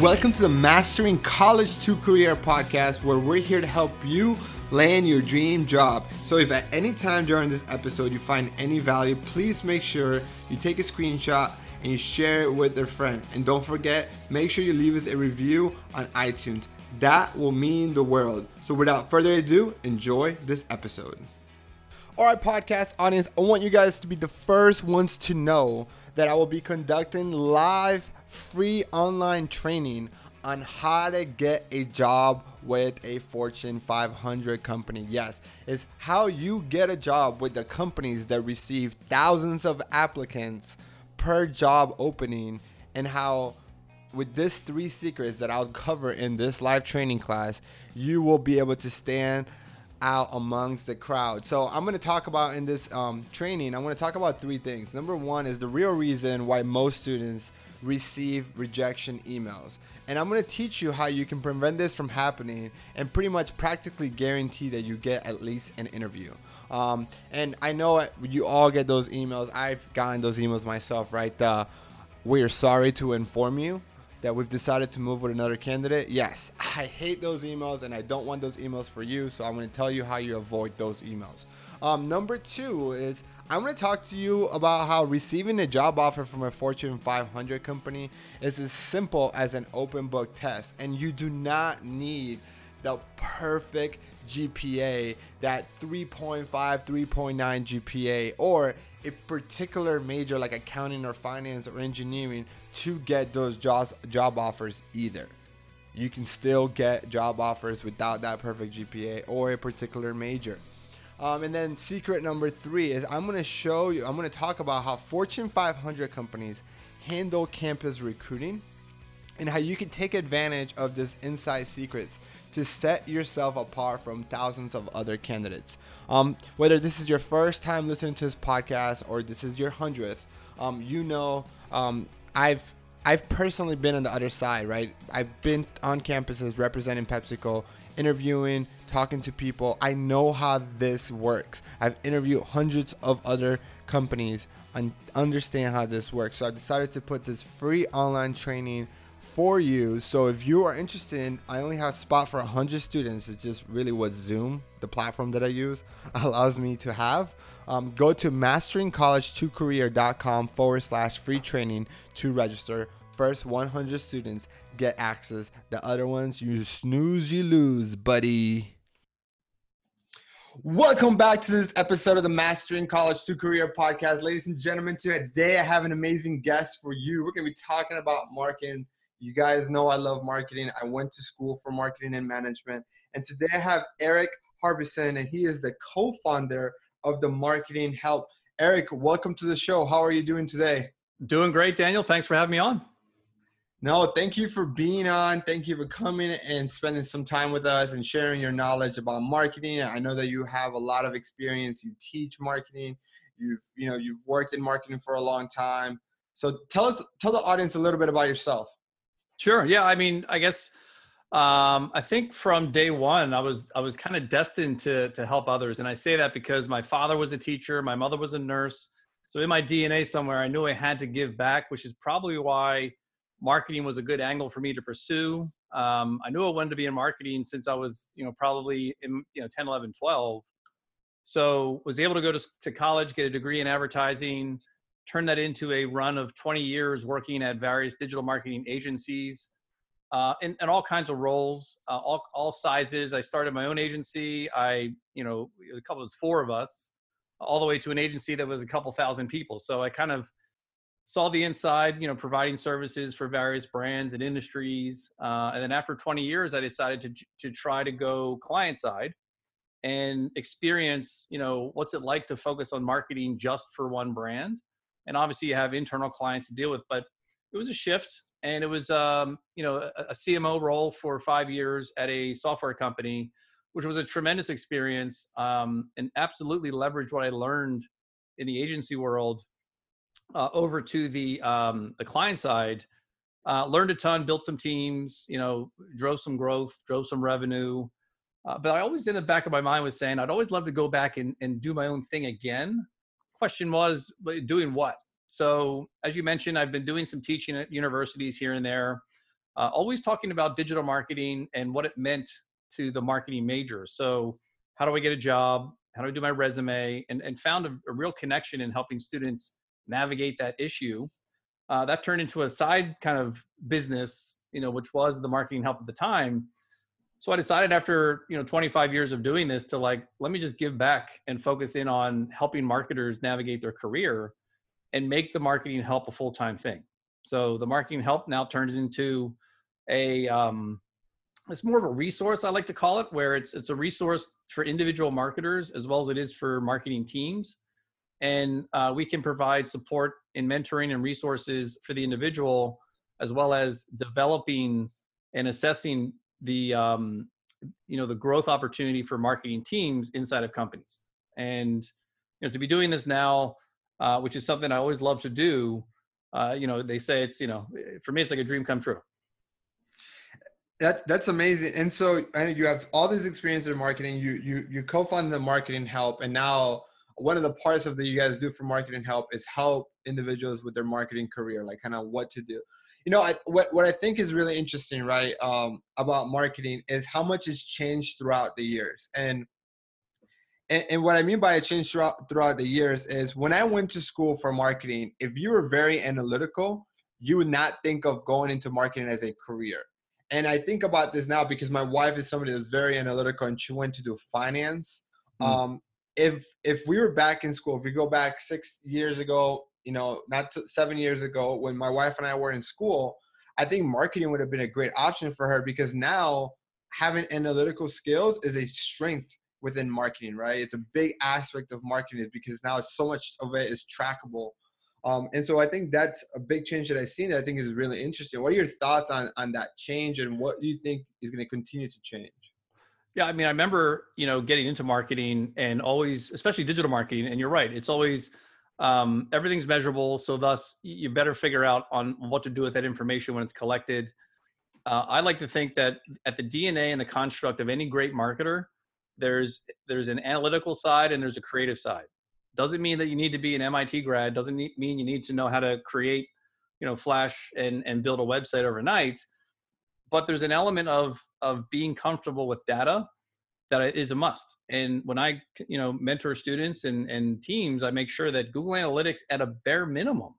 Welcome to the Mastering College to Career podcast, where we're here to help you land your dream job. So, if at any time during this episode you find any value, please make sure you take a screenshot and you share it with a friend. And don't forget, make sure you leave us a review on iTunes. That will mean the world. So, without further ado, enjoy this episode. All right, podcast audience, I want you guys to be the first ones to know that I will be conducting live free online training on how to get a job with a Fortune 500 company. Yes, it's how you get a job with the companies that receive thousands of applicants per job opening, and how with this three secrets that I'll cover in this live training class, you will be able to stand out amongst the crowd. So I'm going to talk about in this um, training. I'm going to talk about three things. Number one is the real reason why most students receive rejection emails. And I'm going to teach you how you can prevent this from happening and pretty much practically guarantee that you get at least an interview. Um, and I know you all get those emails. I've gotten those emails myself, right? The, we're sorry to inform you that we've decided to move with another candidate. Yes, I hate those emails and I don't want those emails for you. So I'm going to tell you how you avoid those emails. Um, number two is I'm going to talk to you about how receiving a job offer from a Fortune 500 company is as simple as an open book test, and you do not need the perfect GPA, that 3.5, 3.9 GPA, or a particular major like accounting or finance or engineering to get those jobs, job offers either. You can still get job offers without that perfect GPA or a particular major. Um, and then secret number three is I'm going to show you, I'm going to talk about how Fortune 500 companies handle campus recruiting and how you can take advantage of this inside secrets to set yourself apart from thousands of other candidates. Um, whether this is your first time listening to this podcast or this is your hundredth, um, you know um, I've I've personally been on the other side, right? I've been on campuses representing PepsiCo, interviewing, talking to people. I know how this works. I've interviewed hundreds of other companies and understand how this works. So I decided to put this free online training for you. So if you are interested, I only have spot for 100 students. It's just really what Zoom, the platform that I use, allows me to have. Um, go to masteringcollege2career.com forward slash free training to register. First 100 students get access. The other ones, you snooze, you lose, buddy. Welcome back to this episode of the Mastering College to Career podcast. Ladies and gentlemen, today I have an amazing guest for you. We're going to be talking about marketing. You guys know I love marketing. I went to school for marketing and management. And today I have Eric Harbison, and he is the co founder of the Marketing Help. Eric, welcome to the show. How are you doing today? Doing great, Daniel. Thanks for having me on. No, thank you for being on. Thank you for coming and spending some time with us and sharing your knowledge about marketing. I know that you have a lot of experience. You teach marketing. You've, you know, you've worked in marketing for a long time. So tell us, tell the audience a little bit about yourself. Sure. Yeah. I mean, I guess um, I think from day one, I was I was kind of destined to to help others, and I say that because my father was a teacher, my mother was a nurse, so in my DNA somewhere, I knew I had to give back, which is probably why marketing was a good angle for me to pursue. Um, I knew I wanted to be in marketing since I was, you know, probably in, you know, 10, 11, 12. So was able to go to, to college, get a degree in advertising, turn that into a run of 20 years working at various digital marketing agencies uh, in, in all kinds of roles, uh, all, all sizes. I started my own agency. I, you know, a couple, of four of us, all the way to an agency that was a couple thousand people. So I kind of saw the inside, you know, providing services for various brands and industries. Uh, and then after 20 years, I decided to to try to go client side and experience, you know, what's it like to focus on marketing just for one brand. And obviously, you have internal clients to deal with, but it was a shift, and it was, um, you know, a, a CMO role for five years at a software company, which was a tremendous experience, um, and absolutely leveraged what I learned in the agency world uh, over to the um, the client side, uh, learned a ton, built some teams, you know, drove some growth, drove some revenue. Uh, but I always in the back of my mind was saying I'd always love to go back and, and do my own thing again. Question was doing what? So as you mentioned, I've been doing some teaching at universities here and there. uh, always talking about digital marketing and what it meant to the marketing major. So, how do I get a job? How do I do my resume? And, and found a, a real connection in helping students navigate that issue. Uh, that turned into a side kind of business, you know, which was the marketing help at the time. So I decided after you know 25 years of doing this to like let me just give back and focus in on helping marketers navigate their career and make the marketing help a full time thing. So the marketing help now turns into a um, it's more of a resource I like to call it, where it's it's a resource for individual marketers as well as it is for marketing teams, and uh, we can provide support in mentoring and resources for the individual as well as developing and assessing the um, you know the growth opportunity for marketing teams inside of companies. And you know to be doing this now uh, which is something i always love to do uh, you know they say it's you know for me it's like a dream come true. That that's amazing. And so I you have all this experience in marketing. You you you co-founded the marketing help and now one of the parts of that you guys do for marketing help is help individuals with their marketing career like kind of what to do. You know I, what, what i think is really interesting right um, about marketing is how much has changed throughout the years. And and, and what i mean by a change throughout, throughout the years is when i went to school for marketing if you were very analytical you would not think of going into marketing as a career. And i think about this now because my wife is somebody that's very analytical and she went to do finance mm. um, if if we were back in school if we go back six years ago you know, not seven years ago when my wife and I were in school, I think marketing would have been a great option for her because now having analytical skills is a strength within marketing, right? It's a big aspect of marketing because now so much of it is trackable. Um, and so I think that's a big change that I've seen that I think is really interesting. What are your thoughts on, on that change and what do you think is going to continue to change? Yeah, I mean, I remember, you know, getting into marketing and always, especially digital marketing, and you're right, it's always – um, everything's measurable so thus you better figure out on what to do with that information when it's collected. Uh, i like to think that at the dna and the construct of any great marketer there's there's an analytical side and there's a creative side. Doesn't mean that you need to be an mit grad doesn't mean you need to know how to create you know flash and and build a website overnight but there's an element of of being comfortable with data that is a must. And when I, you know, mentor students and, and teams, I make sure that Google Analytics at a bare minimum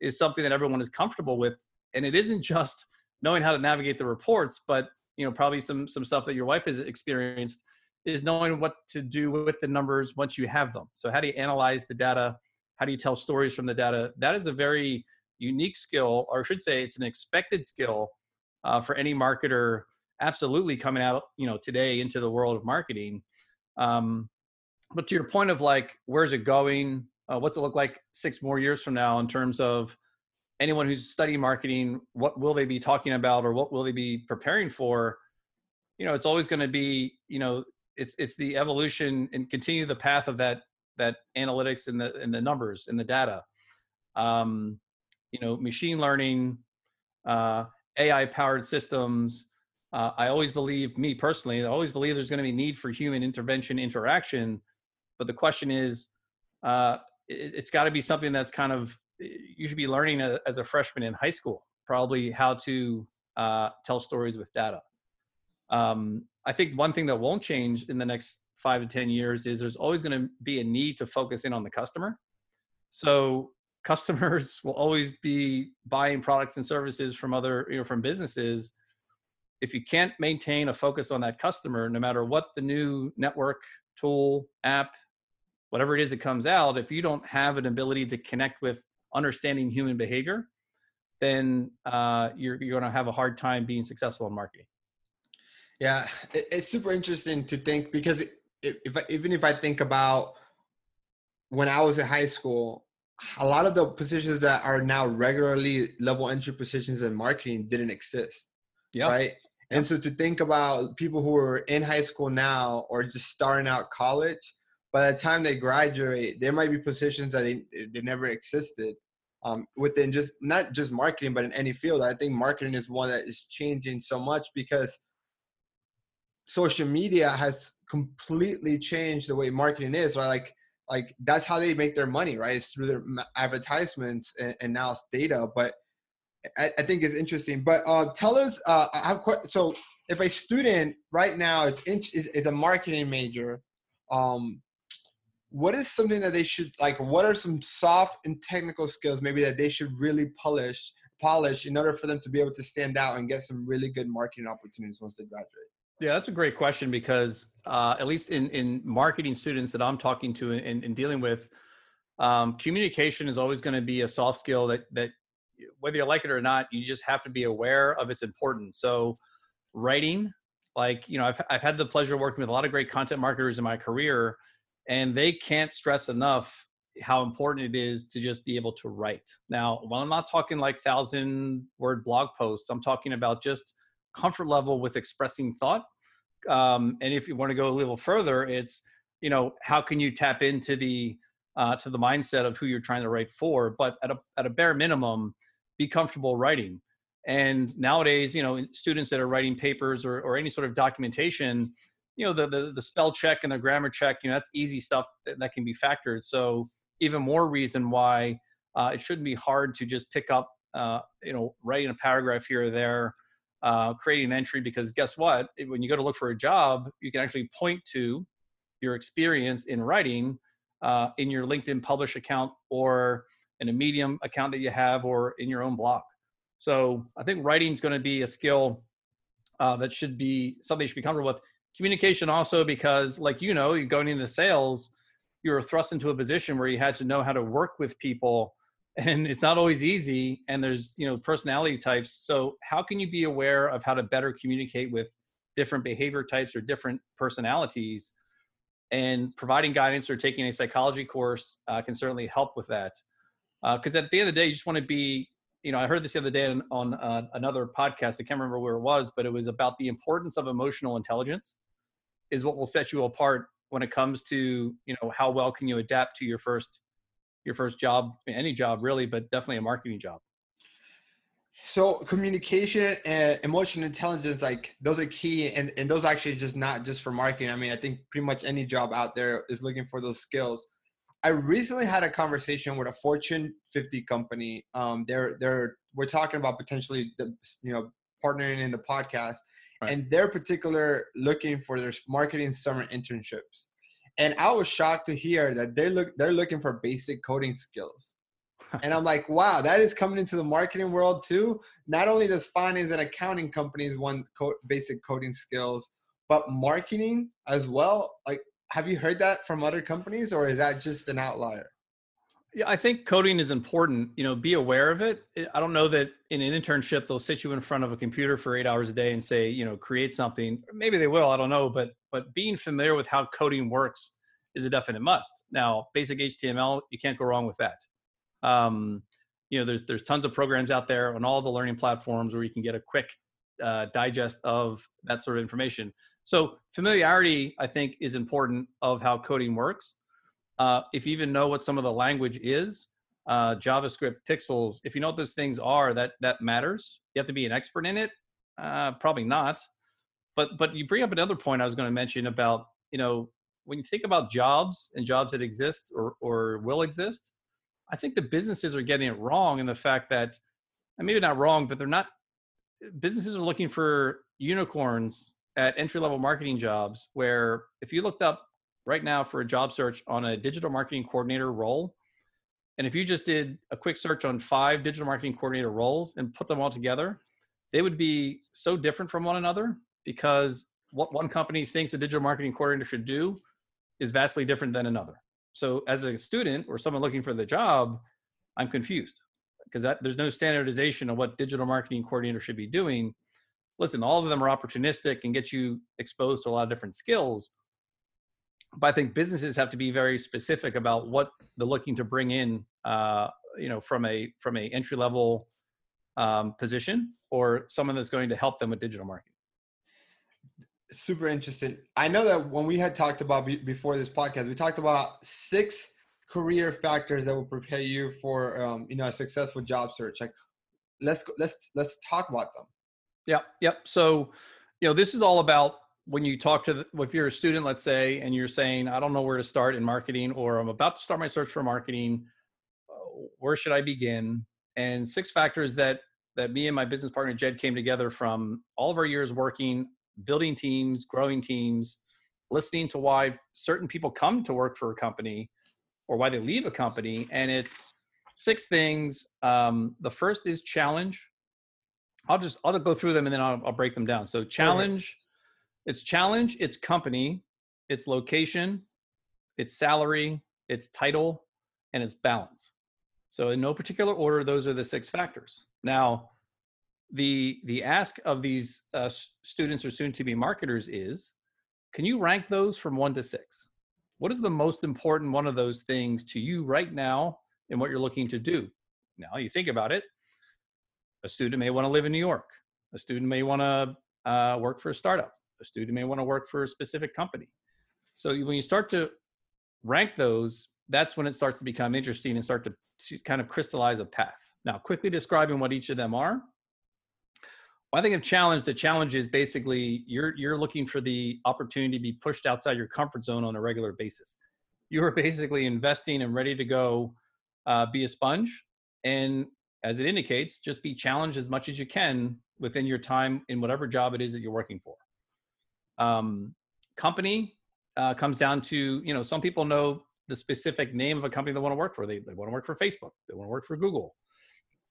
is something that everyone is comfortable with. And it isn't just knowing how to navigate the reports, but you know, probably some some stuff that your wife has experienced is knowing what to do with the numbers once you have them. So how do you analyze the data? How do you tell stories from the data? That is a very unique skill, or I should say, it's an expected skill uh, for any marketer absolutely coming out you know today into the world of marketing. Um, but to your point of like where's it going? Uh, what's it look like six more years from now in terms of anyone who's studying marketing what will they be talking about or what will they be preparing for? You know it's always going to be you know it's it's the evolution and continue the path of that that analytics and the and the numbers and the data. Um you know machine learning uh ai powered systems uh, I always believe, me personally, I always believe there's going to be need for human intervention interaction. But the question is, uh, it, has got to be something that's kind of you should be learning a, as a freshman in high school, probably how to uh, tell stories with data. Um, I think one thing that won't change in the next five to ten years is there's always going to be a need to focus in on the customer. So customers will always be buying products and services from other, you know, from businesses if you can't maintain a focus on that customer, no matter what the new network, tool, app, whatever it is that comes out, if you don't have an ability to connect with understanding human behavior, then uh, you're, you're going to have a hard time being successful in marketing. Yeah, it's super interesting to think because if, if even if I think about when I was in high school, a lot of the positions that are now regularly level entry positions in marketing didn't exist. Yeah. Right. And so to think about people who are in high school now or just starting out college, by the time they graduate, there might be positions that they, they never existed um, within just not just marketing, but in any field. I think marketing is one that is changing so much because social media has completely changed the way marketing is. Right, like like that's how they make their money, right? It's through their advertisements and, and now it's data, but I, I think is interesting. But uh, tell us, uh, I have so if a student right now is, in, is, is a marketing major, um, what is something that they should like? What are some soft and technical skills maybe that they should really polish polish in order for them to be able to stand out and get some really good marketing opportunities once they graduate? Yeah, that's a great question because uh, at least in in marketing students that I'm talking to and, and dealing with, um, communication is always going to be a soft skill that that whether you like it or not, you just have to be aware of its importance. So, writing, like you know, I've I've had the pleasure of working with a lot of great content marketers in my career, and they can't stress enough how important it is to just be able to write. Now, while I'm not talking like thousand word blog posts, I'm talking about just comfort level with expressing thought. Um, and if you want to go a little further, it's you know how can you tap into the uh, to the mindset of who you're trying to write for. But at a at a bare minimum, be comfortable writing. And nowadays, you know, students that are writing papers or, or any sort of documentation, you know, the, the, the spell check and the grammar check, you know, that's easy stuff that, that can be factored. So even more reason why uh, it shouldn't be hard to just pick up, uh, you know, writing a paragraph here or there, uh, creating an entry, because guess what? When you go to look for a job, you can actually point to your experience in writing uh, in your LinkedIn publish account or in a Medium account that you have or in your own blog. So I think writing is going to be a skill uh, that should be something you should be comfortable with. Communication also because, like you know, you're going into sales, you were thrust into a position where you had to know how to work with people, and it's not always easy. And there's you know personality types. So how can you be aware of how to better communicate with different behavior types or different personalities? And providing guidance or taking a psychology course uh, can certainly help with that because uh, at the end of the day, you just want to be. You know, I heard this the other day on, on uh, another podcast. I can't remember where it was, but it was about the importance of emotional intelligence is what will set you apart when it comes to you know how well can you adapt to your first your first job, any job really, but definitely a marketing job. So communication and emotional intelligence, like those are key, and and those actually just not just for marketing. I mean, I think pretty much any job out there is looking for those skills. I recently had a conversation with a Fortune 50 company. Um, they're they're we're talking about potentially the you know partnering in the podcast, right. and they're particular looking for their marketing summer internships. And I was shocked to hear that they look they're looking for basic coding skills. and I'm like, wow, that is coming into the marketing world too. Not only does finance and accounting companies want co- basic coding skills, but marketing as well. Like have you heard that from other companies or is that just an outlier? Yeah, I think coding is important. You know, be aware of it. I don't know that in an internship they'll sit you in front of a computer for eight hours a day and say, you know, create something. Maybe they will. I don't know, but but being familiar with how coding works is a definite must. Now, basic HTML, you can't go wrong with that. Um, you know, there's there's tons of programs out there on all the learning platforms where you can get a quick uh, digest of that sort of information. So familiarity, I think, is important of how coding works. Uh, if you even know what some of the language is, uh, JavaScript, pixels, if you know what those things are, that that matters. You have to be an expert in it, uh, probably not. But but you bring up another point I was going to mention about you know when you think about jobs and jobs that exist or or will exist, I think the businesses are getting it wrong in the fact that, and maybe not wrong, but they're not. Businesses are looking for unicorns at entry level marketing jobs where if you looked up right now for a job search on a digital marketing coordinator role, and if you just did a quick search on five digital marketing coordinator roles and put them all together, they would be so different from one another because what one company thinks a digital marketing coordinator should do is vastly different than another. So as a student or someone looking for the job, I'm confused because there's no standardization of what digital marketing coordinator should be doing listen, all of them are opportunistic and get you exposed to a lot of different skills. But I think businesses have to be very specific about what they're looking to bring in, uh, you know, from a from a entry level um, position or someone that's going to help them with digital marketing. Super interesting. I know that when we had talked about before this podcast, we talked about six career factors that will prepare you for um, you know a successful job search. Like, let's let's let's talk about them. Yep. Yep. So, you know, this is all about when you talk to the, if you're a student, let's say, and you're saying, I don't know where to start in marketing, or I'm about to start my search for marketing. Uh, where should I begin? And six factors that that me and my business partner Jed came together from all of our years working, building teams, growing teams, listening to why certain people come to work for a company or why they leave a company. And it's six things. Um, the first is challenge. I'll just I'll go through them and then I'll, I'll break them down. So challenge, it's challenge, it's company, it's location, it's salary, it's title, and it's balance. So in no particular order, those are the six factors. Now, the the ask of these uh, students or soon to be marketers is, can you rank those from one to six? What is the most important one of those things to you right now in what you're looking to do? Now you think about it. A student may want to live in New York. A student may want to uh, work for a startup. A student may want to work for a specific company. So when you start to rank those, that's when it starts to become interesting and start to, to kind of crystallize a path. Now, quickly describing what each of them are. Well, I think of challenge. The challenge is basically you're you're looking for the opportunity to be pushed outside your comfort zone on a regular basis. You are basically investing and ready to go, uh, be a sponge, and as it indicates, just be challenged as much as you can within your time in whatever job it is that you're working for. Um, company uh, comes down to you know some people know the specific name of a company they want to work for. They, they want to work for Facebook. They want to work for Google.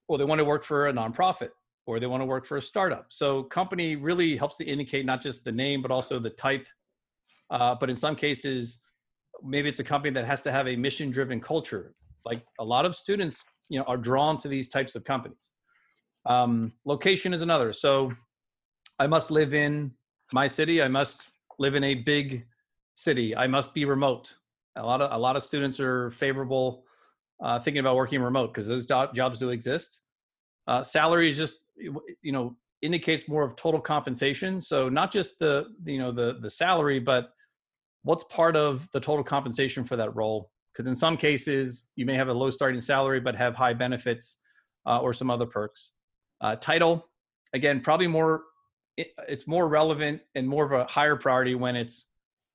Or they want to work for a nonprofit or they want to work for a startup. So company really helps to indicate not just the name, but also the type. Uh, but in some cases, maybe it's a company that has to have a mission driven culture. Like a lot of students, you know, are drawn to these types of companies. Um, location is another. So I must live in my city. I must live in a big city. I must be remote. A lot of a lot of students are favorable uh, thinking about working remote because those do- jobs do exist. Uh, salary is just you know indicates more of total compensation. So not just the you know the the salary, but what's part of the total compensation for that role. Because in some cases you may have a low starting salary but have high benefits uh, or some other perks. Uh, title again probably more it's more relevant and more of a higher priority when it's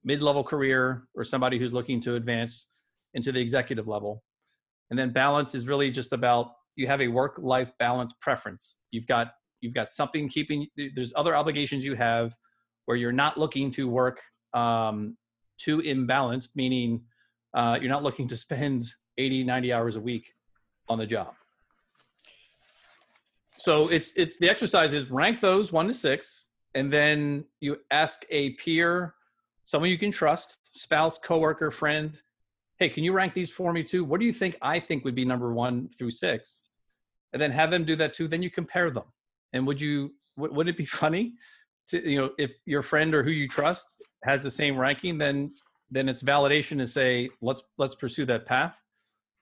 mid-level career or somebody who's looking to advance into the executive level and then balance is really just about you have a work life balance preference you've got you've got something keeping there's other obligations you have where you're not looking to work um, too imbalanced meaning uh, you're not looking to spend 80 90 hours a week on the job so it's it's the exercise is rank those one to six and then you ask a peer someone you can trust spouse coworker friend hey, can you rank these for me too? What do you think I think would be number one through six? And then have them do that too. Then you compare them. And would you, would, it be funny to, you know, if your friend or who you trust has the same ranking, then, then it's validation to say, let's, let's pursue that path.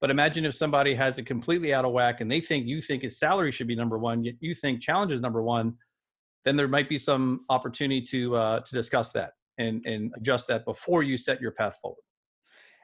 But imagine if somebody has it completely out of whack and they think you think his salary should be number one, yet you think challenge is number one, then there might be some opportunity to uh, to discuss that and and adjust that before you set your path forward.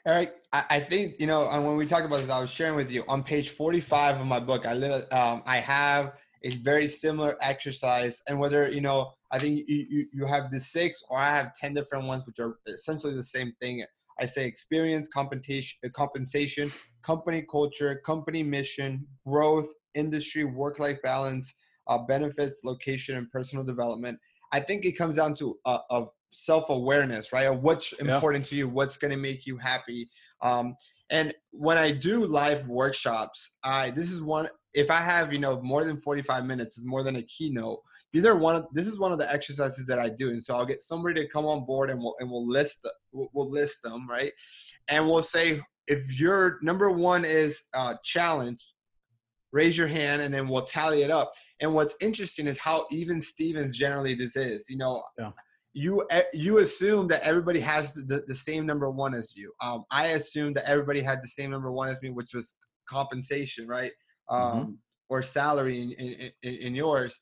Eric, I, think you know And when we talk about this, I was sharing with you on page forty-five of my book. I um, I have a very similar exercise, and whether you know, I think you, you you have the six, or I have ten different ones, which are essentially the same thing. I say experience, compensation, uh, compensation, company culture, company mission, growth, industry, work-life balance, uh, benefits, location, and personal development. I think it comes down to uh, of self-awareness right of what's important yeah. to you what's going to make you happy. Um, and when i do live workshops i this is one if i have you know more than 45 minutes is more than a keynote these are one of this is one of the exercises that i do and so i'll get somebody to come on board and we'll and we'll list the, we'll, we'll list them right? And we'll say if your number one is uh, challenge raise your hand and then we'll tally it up. And what's interesting is how even stevens generally this is you know yeah you eh, you assume that everybody has the, the same number one as you. Um, I assumed that everybody had the same number one as me, which was compensation, right, um, mm-hmm. or salary in, in, in, in, yours.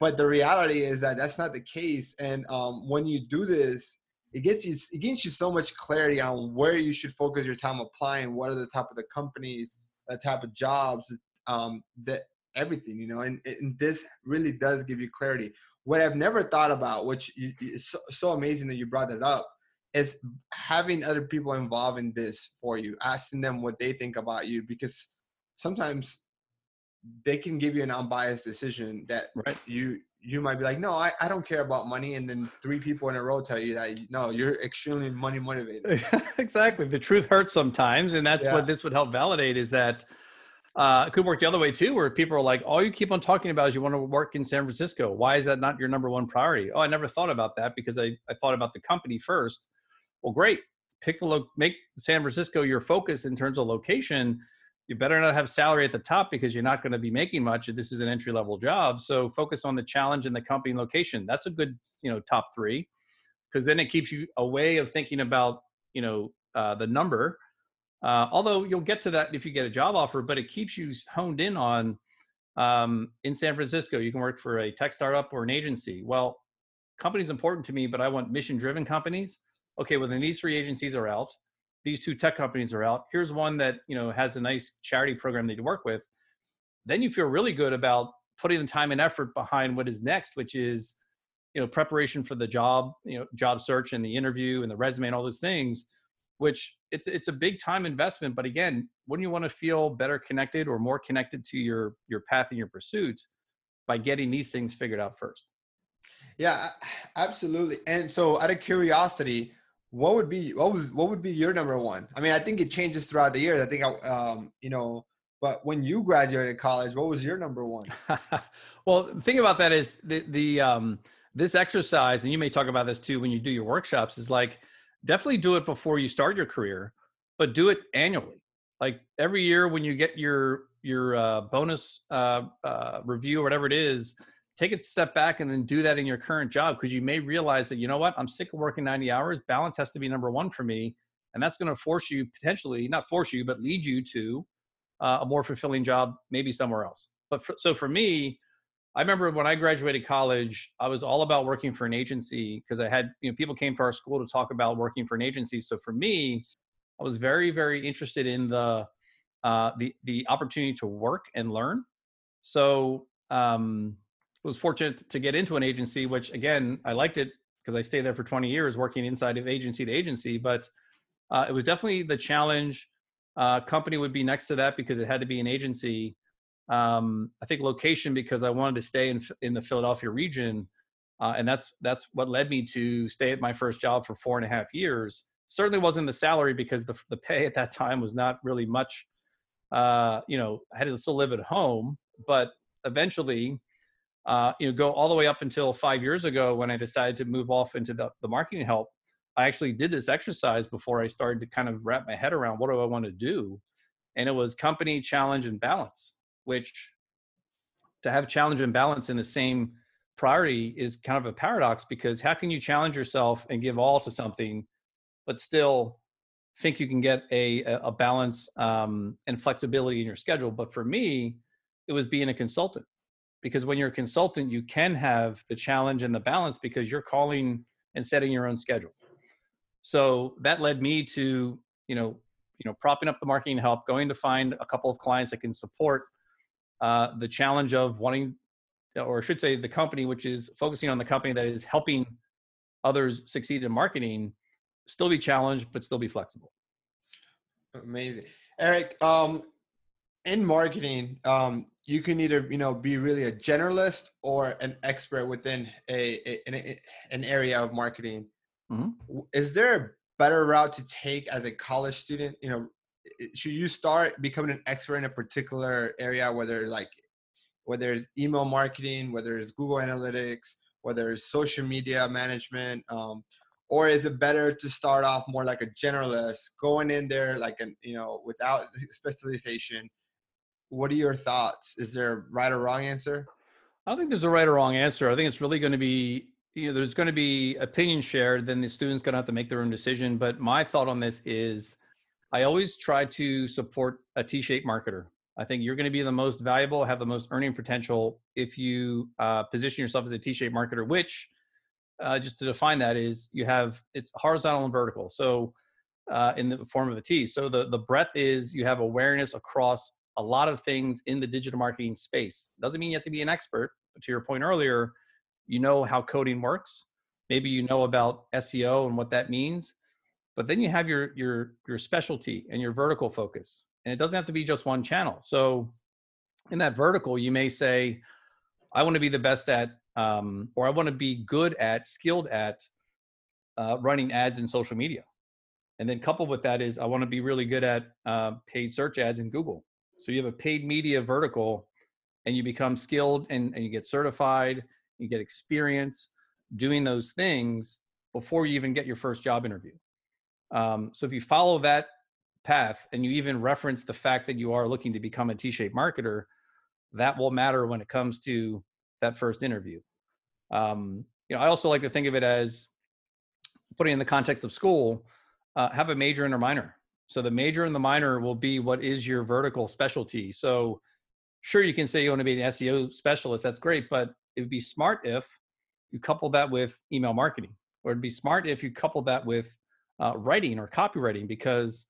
But the reality is that that's not the case. And um, when you do this, it gets you it gives you so much clarity on where you should focus your time applying. What are the type of the companies, the type of jobs, um, that everything you know. And, and this really does give you clarity what I've never thought about, which is so, so amazing that you brought it up, is having other people involved in this for you, asking them what they think about you, because sometimes they can give you an unbiased decision that right. you you might be like, no, I, I don't care about money, and then three people in a row tell you that no, you're extremely money motivated. exactly, the truth hurts sometimes, and that's yeah. what this would help validate is that uh, it could work the other way too, where people are like, all you keep on talking about is you want to work in San Francisco. Why is that not your number one priority? Oh, I never thought about that because I, I thought about the company first. Well, great. Pick the lo- make San Francisco your focus in terms of location. You better not have salary at the top because you're not going to be making much. If this is an entry level job, so focus on the challenge and the company location. That's a good you know top three, because then it keeps you away of thinking about you know uh, the number uh, although you'll get to that if you get a job offer, but it keeps you honed in on um, in San Francisco, you can work for a tech startup or an agency. Well, company's important to me, but I want mission driven companies. Okay, well then these three agencies are out. These two tech companies are out. Here's one that you know has a nice charity program that you work with. Then you feel really good about putting the time and effort behind what is next, which is you know preparation for the job, you know job search and the interview and the resume and all those things which it's it's a big time investment but again wouldn't you want to feel better connected or more connected to your your path and your pursuits by getting these things figured out first? Yeah absolutely and so out of curiosity what would be what was what would be your number one? I mean i think it changes throughout the years i think I, um you know but when you graduated college what was your number one? Well the thing about that is the the um this exercise and you may talk about this too when you do your workshops is like definitely do it before you start your career, but do it annually. Like every year when you get your your uh, bonus uh, uh, review or whatever it is, take a step back and then do that in your current job because you may realize that you know what I'm sick of working 90 hours. Balance has to be number one for me, and that's going to force you potentially not force you but lead you to uh, a more fulfilling job maybe somewhere else. But for, so for me, I remember when I graduated college, I was all about working for an agency because I had, you know, people came to our school to talk about working for an agency. So for me, I was very, very interested in the uh, the the opportunity to work and learn. So um, was fortunate to get into an agency, which again I liked it because I stayed there for 20 years working inside of agency to agency. But uh, it was definitely the challenge. Uh, company would be next to that because it had to be an agency um, I think location because I wanted to stay in in the Philadelphia region, uh, and that's that's what led me to stay at my first job for four and a half years. Certainly wasn't the salary because the the pay at that time was not really much. Uh, you know, I had to still live at home, but eventually, uh, you know, go all the way up until five years ago when I decided to move off into the, the marketing help. I actually did this exercise before I started to kind of wrap my head around what do I want to do, and it was company challenge and balance which to have challenge and balance in the same priority is kind of a paradox because how can you challenge yourself and give all to something but still think you can get a a balance um, and flexibility in your schedule? But for me it was being a consultant because when you're a consultant you can have the challenge and the balance because you're calling and setting your own schedule. So that led me to you know you know propping up the marketing help going to find a couple of clients that can support uh, the challenge of wanting, or I should say, the company, which is focusing on the company that is helping others succeed in marketing, still be challenged, but still be flexible. Amazing, Eric. Um, in marketing, um, you can either you know be really a generalist or an expert within a, a an, an area of marketing. Mm-hmm. Is there a better route to take as a college student? You know, should you start becoming an expert in a particular area whether like whether it's email marketing whether it's google analytics whether it's social media management um, or is it better to start off more like a generalist going in there like an you know without specialization? What are your thoughts? Is there a right or wrong answer? I don't think there's a right or wrong answer. I think it's really going to be you know there's going to be opinion shared then the student's going to have to make their own decision. But my thought on this is I always try to support a T-shaped marketer. I think you're going to be the most valuable, have the most earning potential if you uh, position yourself as a T-shaped marketer. Which, uh, just to define that, is you have it's horizontal and vertical. So, uh, in the form of a T. So the the breadth is you have awareness across a lot of things in the digital marketing space. Doesn't mean you have to be an expert. But to your point earlier, you know how coding works. Maybe you know about SEO and what that means but then you have your your your specialty and your vertical focus and it doesn't have to be just one channel so in that vertical, you may say, I want to be the best at, um, or I want to be good at, skilled at uh, running ads in social media. And then coupled with that is I want to be really good at uh, paid search ads in Google. So you have a paid media vertical and you become skilled and, and you get certified, you get experience doing those things before you even get your first job interview. Um, so if you follow that path and you even reference the fact that you are looking to become a T-shaped marketer, that will matter when it comes to that first interview. Um, you know, I also like to think of it as putting in the context of school, uh, have a major and a minor. So the major and the minor will be what is your vertical specialty. So sure, you can say you want to be an SEO specialist. That's great, but it would be smart if you couple that with email marketing, or it'd be smart if you couple that with uh, writing or copywriting, because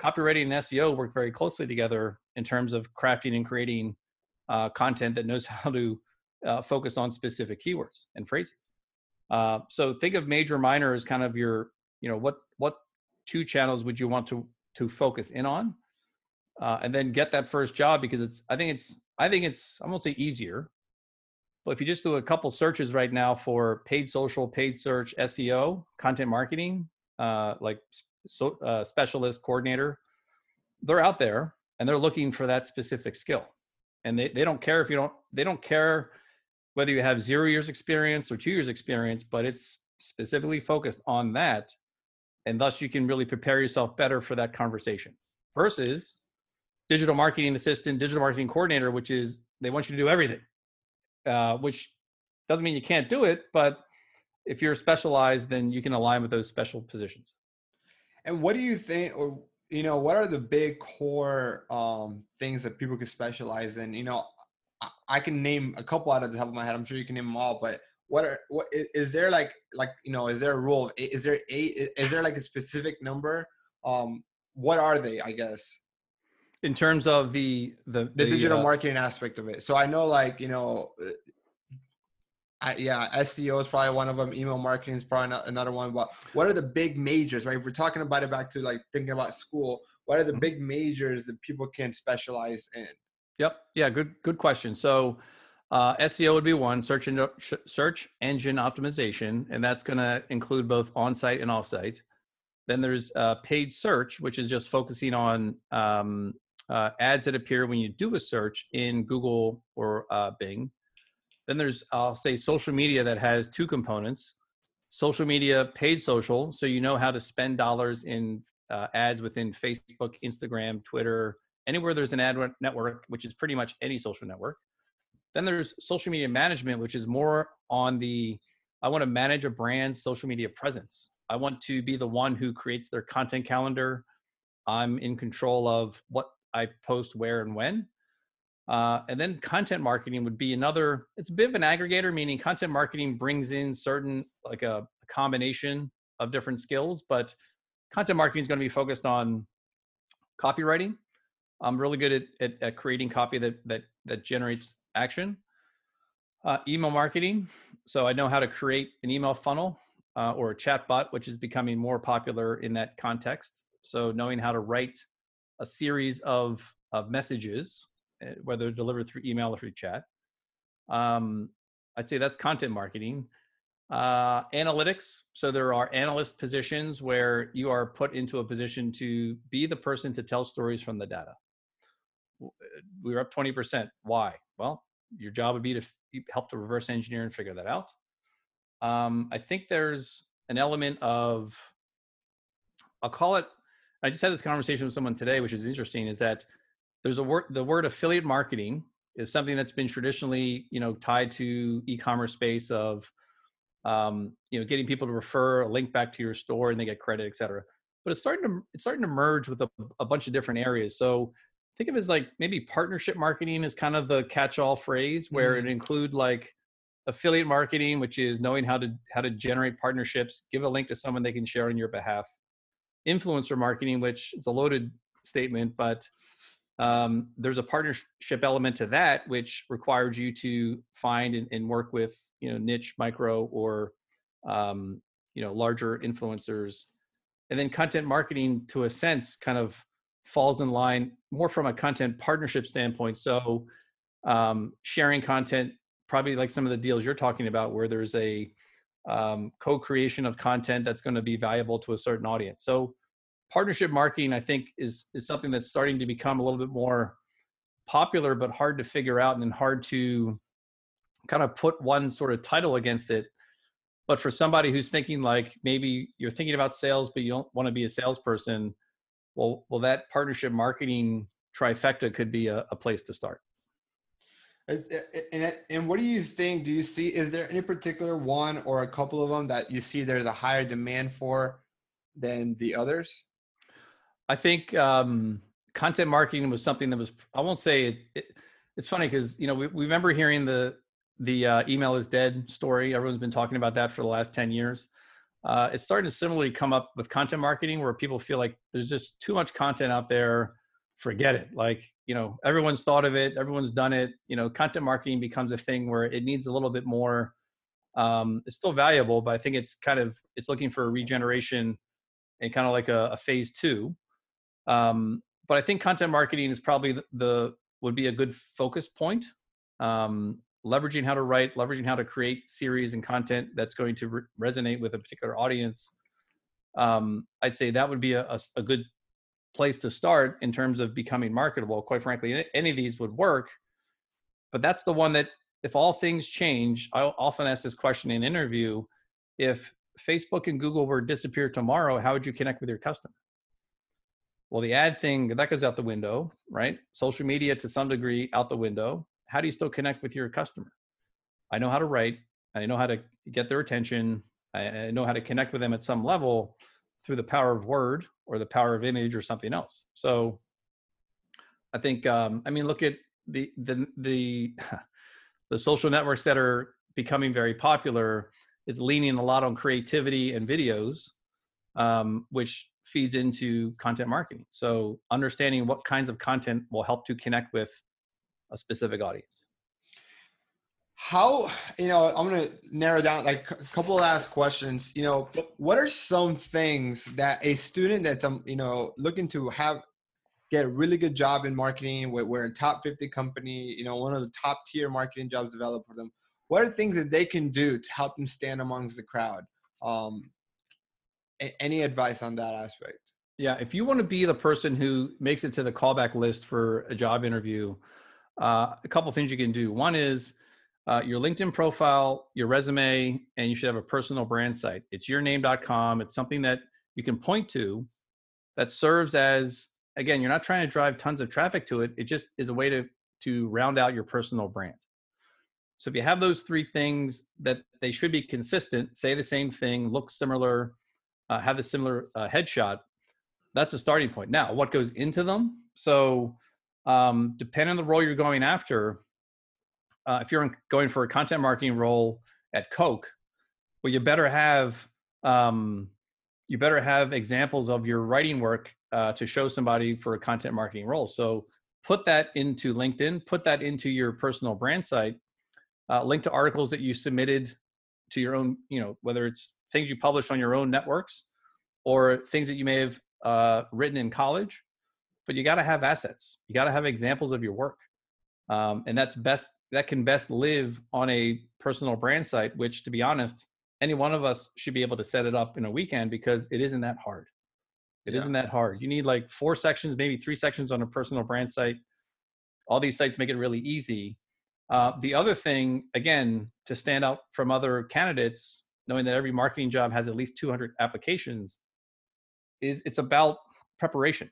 copywriting and SEO work very closely together in terms of crafting and creating uh, content that knows how to uh, focus on specific keywords and phrases. Uh, so think of major minor as kind of your, you know, what what two channels would you want to to focus in on, uh, and then get that first job because it's. I think it's. I think it's. I won't say easier, but if you just do a couple searches right now for paid social, paid search, SEO, content marketing, uh, like so, uh, specialist coordinator, they're out there and they're looking for that specific skill, and they they don't care if you don't. They don't care whether you have zero years experience or two years experience, but it's specifically focused on that. And thus you can really prepare yourself better for that conversation versus digital marketing assistant, digital marketing coordinator, which is they want you to do everything, uh, which doesn't mean you can't do it, but if you're specialized, then you can align with those special positions. And what do you think, or you know, what are the big core um, things that people can specialize in? You know, I can name a couple out of the top of my head. I'm sure you can name them all, but what are what is there like like you know is there a rule of eight, is there eight is there like a specific number um what are they i guess in terms of the the, the, the digital uh, marketing aspect of it so i know like you know uh, I, yeah seo is probably one of them email marketing is probably not another one but what are the big majors right if we're talking about it back to like thinking about school what are the mm-hmm. big majors that people can specialize in Yep. Yeah. Good. Good question. So, uh, SEO would be one search engine search engine optimization, and that's going to include both on-site and off-site. Then there's uh, paid search, which is just focusing on um, uh, ads that appear when you do a search in Google or uh, Bing. Then there's I'll say social media that has two components: social media, paid social, so you know how to spend dollars in uh, ads within Facebook, Instagram, Twitter, anywhere there's an ad network, which is pretty much any social network. Then there's social media management, which is more on the I want to manage a brand's social media presence. I want to be the one who creates their content calendar. I'm in control of what I post where and when. Uh, and then content marketing would be another, it's a bit of an aggregator, meaning content marketing brings in certain, like a, a combination of different skills, but content marketing is going to be focused on copywriting, I'm really good at, at, at creating copy that that that generates action. Uh, email marketing, so I know how to create an email funnel uh, or a chat bot, which is becoming more popular in that context. So knowing how to write a series of of messages, whether delivered through email or through chat. Um, I'd say that's content marketing. Uh, analytics. So there are analyst positions where you are put into a position to be the person to tell stories from the data we were up 20%. Why? Well, your job would be to help to reverse engineer and figure that out. Um, I think there's an element of, I'll call it, I just had this conversation with someone today, which is interesting, is that there's a word, the word affiliate marketing is something that's been traditionally, you know, tied to e-commerce space of, um, you know, getting people to refer a link back to your store and they get credit, et cetera. But it's starting to, it's starting to merge with a, a bunch of different areas. So think of it as like maybe partnership marketing is kind of the catch-all phrase where mm-hmm. it include like affiliate marketing which is knowing how to how to generate partnerships give a link to someone they can share on your behalf influencer marketing which is a loaded statement but um, there's a partnership element to that which requires you to find and, and work with you know niche micro or um, you know larger influencers and then content marketing to a sense kind of falls in line more from a content partnership standpoint. So um, sharing content, probably like some of the deals you're talking about, where there's a um, co-creation of content that's going to be valuable to a certain audience. So partnership marketing, I think, is is something that's starting to become a little bit more popular, but hard to figure out and hard to kind of put one sort of title against it. But for somebody who's thinking like maybe you're thinking about sales, but you don't want to be a salesperson, well, well, that partnership marketing trifecta could be a, a place to start. And, and what do you think? Do you see, is there any particular one or a couple of them that you see there's a higher demand for than the others? I think um, content marketing was something that was, I won't say it, it it's funny because, you know, we, we remember hearing the, the uh, email is dead story. Everyone's been talking about that for the last 10 years. Uh, it's starting to similarly come up with content marketing where people feel like there's just too much content out there forget it like you know everyone's thought of it everyone's done it you know content marketing becomes a thing where it needs a little bit more um, it's still valuable but i think it's kind of it's looking for a regeneration and kind of like a, a phase two um, but i think content marketing is probably the, the would be a good focus point um, leveraging how to write leveraging how to create series and content that's going to re- resonate with a particular audience um, i'd say that would be a, a, a good place to start in terms of becoming marketable. Quite frankly, any of these would work, but that's the one that, if all things change, I often ask this question in interview: If Facebook and Google were to disappear tomorrow, how would you connect with your customer? Well, the ad thing that goes out the window, right? Social media to some degree out the window. How do you still connect with your customer? I know how to write. I know how to get their attention. I know how to connect with them at some level through the power of word or the power of image or something else. So I think um, I mean look at the the the the social networks that are becoming very popular is leaning a lot on creativity and videos, um, which feeds into content marketing. So understanding what kinds of content will help to connect with a specific audience. How you know i'm gonna narrow down like a couple of last questions. You know what are some things that a student that's um you know looking to have get a really good job in marketing we're, we're a top 50 company you know one of the top tier marketing jobs developed for them what are things that they can do to help them stand amongst the crowd? Um any advice on that aspect yeah if you want to be the person who makes it to the callback list for a job interview uh, a couple things you can do one is uh, your LinkedIn profile, your resume, and you should have a personal brand site. It's yourname.com. It's something that you can point to that serves as again, you're not trying to drive tons of traffic to it. It just is a way to to round out your personal brand. So if you have those three things that they should be consistent, say the same thing, look similar, uh, have a similar uh, headshot, that's a starting point. Now, what goes into them? So um, depending on the role you're going after, uh, if you're going for a content marketing role at Coke, well, you better have um, you better have examples of your writing work uh, to show somebody for a content marketing role. So put that into LinkedIn, put that into your personal brand site, uh, link to articles that you submitted to your own, you know, whether it's things you publish on your own networks or things that you may have uh, written in college. But you got to have assets. You got to have examples of your work, um, and that's best that can best live on a personal brand site, which to be honest, any one of us should be able to set it up in a weekend because it isn't that hard. It yeah. not that hard. You need like four sections, maybe three sections on a personal brand site. All these sites make it really easy. Uh, the other thing, again, to stand out from other candidates, knowing that every marketing job has at least 200 applications, is it's about preparation.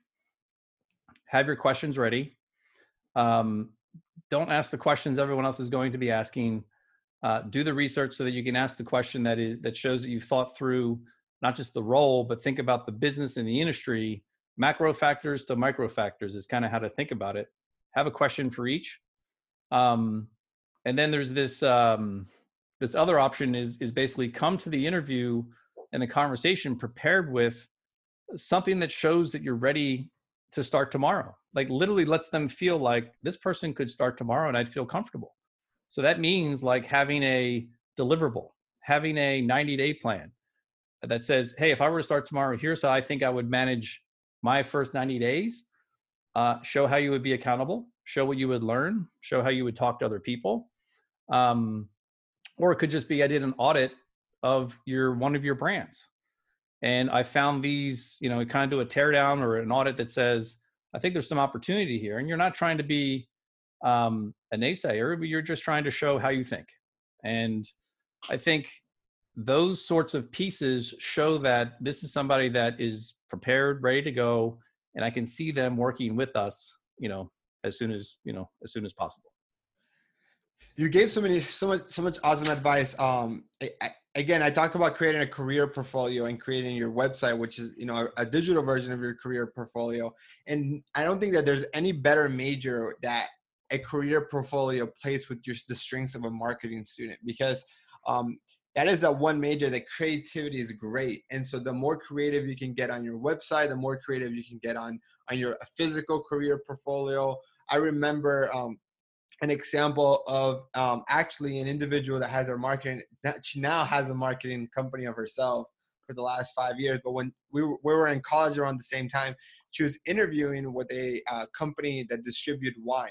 Have your questions ready. Um, don't ask the questions everyone else is going to be asking. Uh, do the research so that you can ask the question that is that shows that you've thought through not just the role, but think about the business and the industry. Macro factors to micro factors is kind of how to think about it. Have a question for each, um, and then there's this um, this other option is is basically come to the interview and the conversation prepared with something that shows that you're ready to start tomorrow. Like literally lets them feel like this person could start tomorrow and I'd feel comfortable. So that means like having a deliverable, having a 90 day plan that says, hey, if I were to start tomorrow, here's how I think I would manage my first 90 days. Uh, show how you would be accountable. Show what you would learn, show how you would talk to other people. Um, or it could just be I did an audit of your one of your brands. And I found these, you know, kind of do a teardown or an audit that says, I think there's some opportunity here. And you're not trying to be um, a naysayer, but you're just trying to show how you think. And I think those sorts of pieces show that this is somebody that is prepared, ready to go, and I can see them working with us, you know, as soon as you know, as soon as possible. You gave so many, so much, so much awesome advice. Um, I, I, again, I talk about creating a career portfolio and creating your website, which is you know a, a digital version of your career portfolio. And I don't think that there's any better major that a career portfolio plays with your the strengths of a marketing student because um, that is that one major that creativity is great and so the more creative you can get on your website the more creative you can get on on your physical career portfolio i remember um, an example of um, actually an individual that has a marketing that she now has a marketing company of herself for the last five years but when we were, we were in college around the same time she was interviewing with a uh, company that distributed wine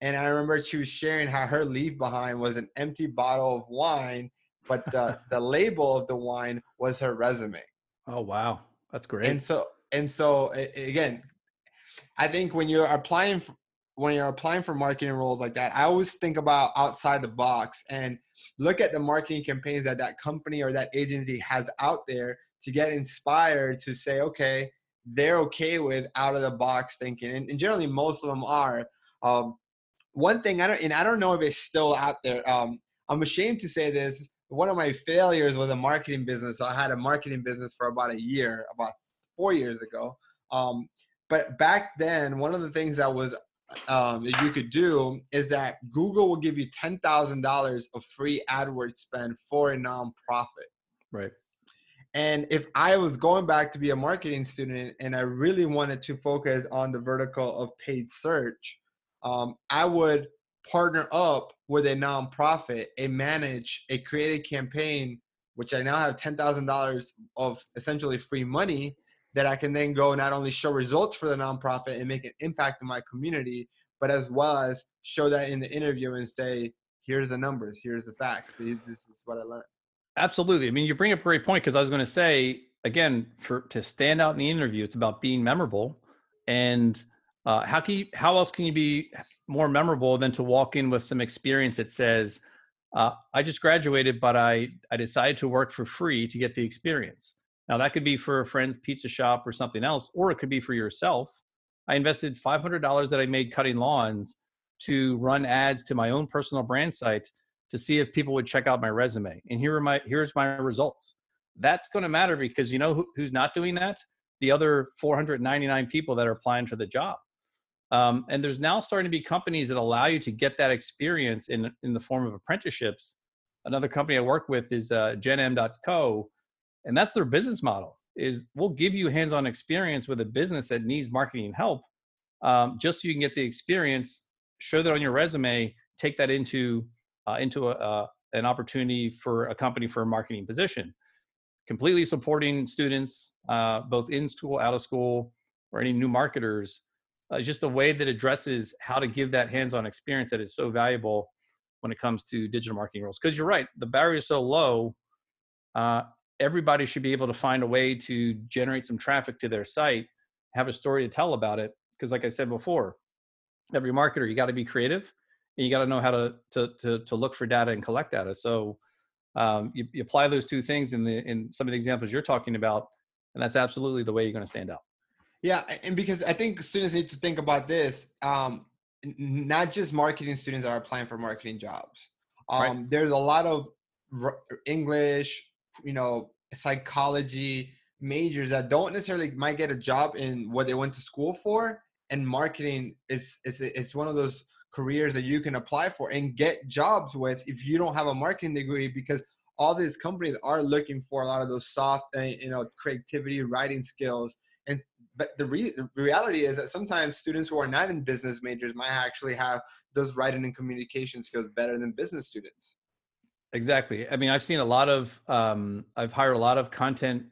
and i remember she was sharing how her leave behind was an empty bottle of wine but the the label of the wine was her resume. Oh wow, that's great. And so and so again, I think when you're applying for, when you're applying for marketing roles like that, I always think about outside the box and look at the marketing campaigns that that company or that agency has out there to get inspired to say, okay, they're okay with out of the box thinking, and, and generally most of them are. Um, one thing I don't, and I don't know if it's still out there. Um, I'm ashamed to say this one of my failures was a marketing business. So I had a marketing business for about a year, about four years ago. Um, but back then, one of the things that was um, that you could do is that Google will give you ten thousand dollars of free AdWords spend for a nonprofit. Right. And if I was going back to be a marketing student and I really wanted to focus on the vertical of paid search, um, I would partner up with a nonprofit and manage a creative campaign, which I now have $10,000 of essentially free money that I can then go not only show results for the nonprofit and make an impact in my community, but as well as show that in the interview and say, here's the numbers, here's the facts. This is what I learned. Absolutely. I mean, you bring up a great point because I was going to say again, for to stand out in the interview, it's about being memorable. And uh, how can you, how else can you be more memorable than to walk in with some experience that says, uh, I just graduated, but I, I decided to work for free to get the experience. Now, that could be for a friend's pizza shop or something else, or it could be for yourself. I invested $500 that I made cutting lawns to run ads to my own personal brand site to see if people would check out my resume. And here are my here's my results. That's going to matter because you know who, who's not doing that? The other 499 people that are applying for the job. Um, and there's now starting to be companies that allow you to get that experience in, in the form of apprenticeships. Another company I work with is uh, GenM.co, and that's their business model. Is we'll give you hands-on experience with a business that needs marketing help, um, just so you can get the experience, show that on your resume, take that into uh, into a, uh, an opportunity for a company for a marketing position. Completely supporting students, uh, both in school, out of school, or any new marketers uh, just a way that addresses how to give that hands-on experience that is so valuable when it comes to digital marketing roles. Because you're right, the barrier is so low. Uh, everybody should be able to find a way to generate some traffic to their site, have a story to tell about it. Because, like I said before, every marketer you got to be creative, and you got to know how to, to to to look for data and collect data. So um, you, you apply those two things in the in some of the examples you're talking about, and that's absolutely the way you're going to stand out. Yeah, and because I think students need to think about this, um, not just marketing students are applying for marketing jobs. Um, right. There's a lot of English, you know, psychology majors that don't necessarily might get a job in what they went to school for, and marketing is is is one of those careers that you can apply for and get jobs with if you don't have a marketing degree because all these companies are looking for a lot of those soft uh, you know creativity writing skills. And but the, re- the reality is that sometimes students who are not in business majors might actually have those writing and communication skills better than business students exactly i mean i've seen a lot of um, i've hired a lot of content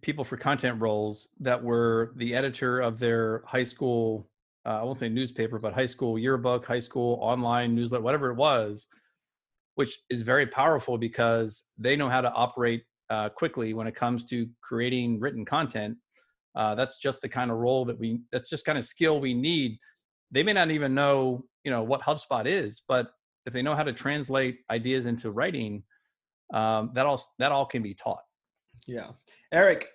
people for content roles that were the editor of their high school uh, I won't say newspaper, but high school yearbook, high school online newsletter, whatever it was, which is very powerful because they know how to operate uh, quickly when it comes to creating written content. Uh, that's just the kind of role that we, that's just kind of skill we need. They may not even know, you know, what HubSpot is, but if they know how to translate ideas into writing, um, that all that all can be taught. Yeah, Erik.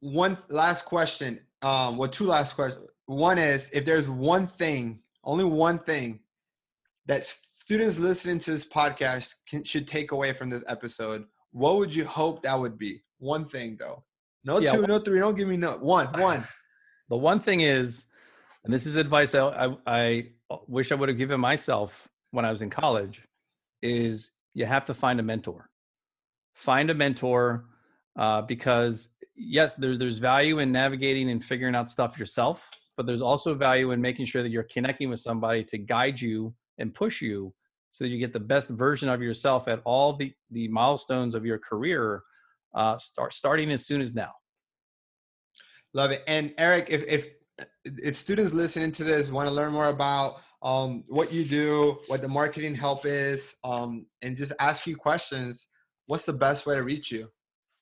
One last question. Um, well, two last questions. One is if there's one thing, only one thing that students listening to this podcast can, should take away from this episode, what would you hope that would be? One thing, though. No yeah, two, no three. Don't give me no one. One. The one thing is, and this is advice I, I, I wish I would have given myself when I was in college, is you have to find a mentor. Find a mentor uh, because yes, there's there's value in navigating and figuring out stuff yourself, but there's also value in making sure that you're connecting with somebody to guide you and push you so that you get the best version of yourself at all the the milestones of your career uh, start starting as soon as now love it and erik if if if students listening to this want to learn more about um, what you do what the marketing help is um, and just ask you questions what's the best way to reach you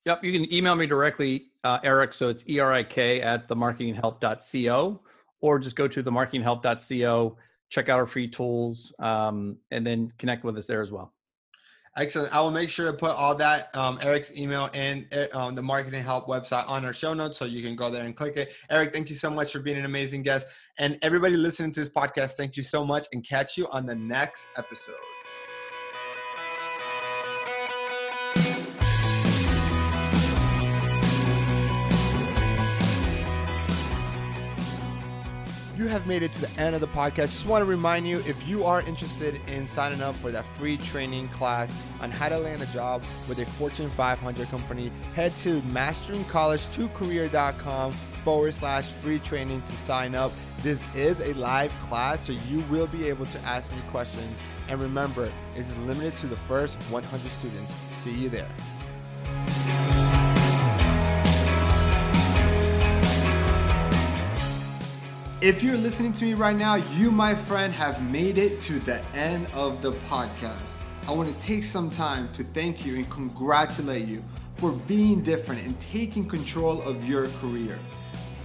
Yep, you can email me directly, uh, Erik. So it's E R I K at themarketinghelp.co, or just go to themarketinghelp.co, check out our free tools, um, and then connect with us there as well. Excellent. I will make sure to put all that um, Erik's email and uh, um, the Marketing Help website on our show notes so you can go there and click it. Erik, thank you so much for being an amazing guest. And everybody listening to this podcast, thank you so much and catch you on the next episode. Have made it to the end of the podcast. Just want to remind you if you are interested in signing up for that free training class on how to land a job with a Fortune 500 company, head to masteringcollege2career.com forward slash free training to sign up. This is a live class, so you will be able to ask me questions. And remember, it's limited to the first 100 students. See you there. If you're listening to me right now, you, my friend, have made it to the end of the podcast. I want to take some time to thank you and congratulate you for being different and taking control of your career.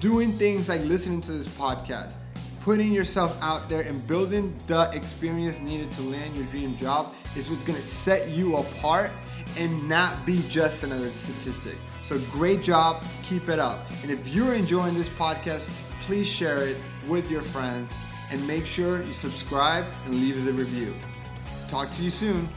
Doing things like listening to this podcast, putting yourself out there, and building the experience needed to land your dream job is what's going to set you apart and not be just another statistic. So, great job, keep it up. And if you're enjoying this podcast, please share it with your friends and make sure you subscribe and leave us a review. Talk to you soon.